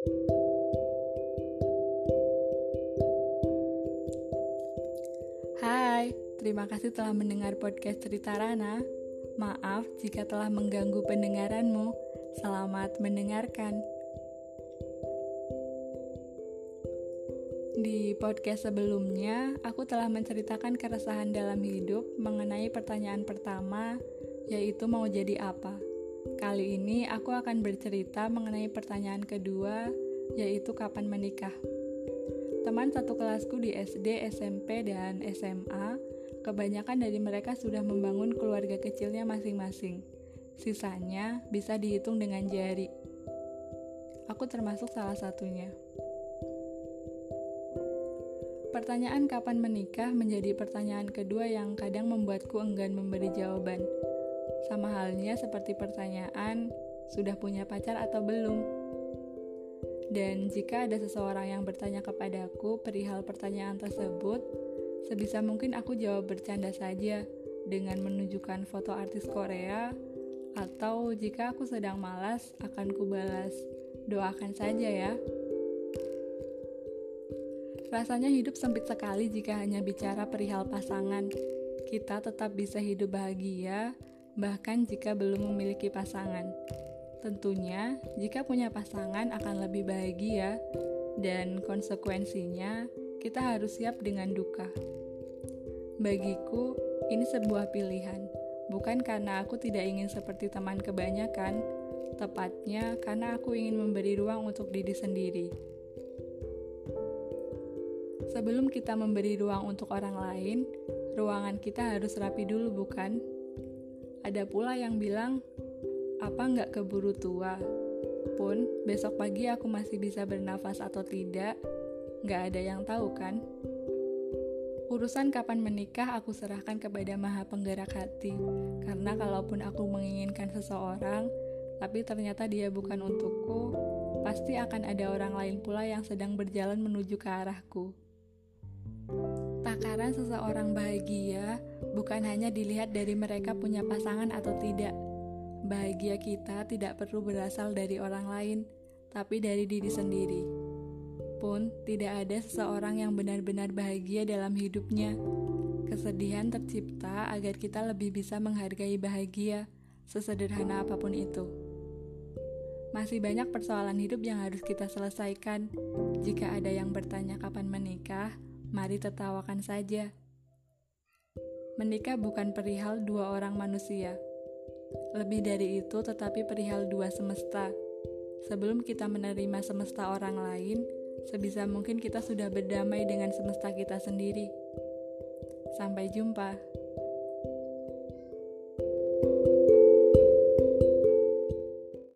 Hai, terima kasih telah mendengar podcast Cerita Rana. Maaf jika telah mengganggu pendengaranmu. Selamat mendengarkan. Di podcast sebelumnya, aku telah menceritakan keresahan dalam hidup mengenai pertanyaan pertama, yaitu mau jadi apa. Kali ini aku akan bercerita mengenai pertanyaan kedua, yaitu kapan menikah. Teman satu kelasku di SD, SMP, dan SMA, kebanyakan dari mereka sudah membangun keluarga kecilnya masing-masing. Sisanya bisa dihitung dengan jari. Aku termasuk salah satunya. Pertanyaan kapan menikah menjadi pertanyaan kedua yang kadang membuatku enggan memberi jawaban. Sama halnya seperti pertanyaan, sudah punya pacar atau belum? Dan jika ada seseorang yang bertanya kepadaku perihal pertanyaan tersebut, sebisa mungkin aku jawab bercanda saja dengan menunjukkan foto artis Korea atau jika aku sedang malas akan kubalas doakan saja ya. Rasanya hidup sempit sekali jika hanya bicara perihal pasangan. Kita tetap bisa hidup bahagia bahkan jika belum memiliki pasangan. Tentunya, jika punya pasangan akan lebih bahagia, dan konsekuensinya kita harus siap dengan duka. Bagiku, ini sebuah pilihan, bukan karena aku tidak ingin seperti teman kebanyakan, tepatnya karena aku ingin memberi ruang untuk diri sendiri. Sebelum kita memberi ruang untuk orang lain, ruangan kita harus rapi dulu, bukan? Ada pula yang bilang, apa nggak keburu tua? Pun besok pagi aku masih bisa bernafas atau tidak, nggak ada yang tahu kan? Urusan kapan menikah aku serahkan kepada maha penggerak hati, karena kalaupun aku menginginkan seseorang, tapi ternyata dia bukan untukku, pasti akan ada orang lain pula yang sedang berjalan menuju ke arahku. Takaran seseorang bahagia bukan hanya dilihat dari mereka punya pasangan atau tidak, Bahagia kita tidak perlu berasal dari orang lain, tapi dari diri sendiri. Pun tidak ada seseorang yang benar-benar bahagia dalam hidupnya. Kesedihan tercipta agar kita lebih bisa menghargai bahagia, sesederhana apa pun itu. Masih banyak persoalan hidup yang harus kita selesaikan. Jika ada yang bertanya kapan menikah, mari tertawakan saja. Menikah bukan perihal dua orang manusia lebih dari itu, tetapi perihal dua semesta. Sebelum kita menerima semesta orang lain, sebisa mungkin kita sudah berdamai dengan semesta kita sendiri. Sampai jumpa.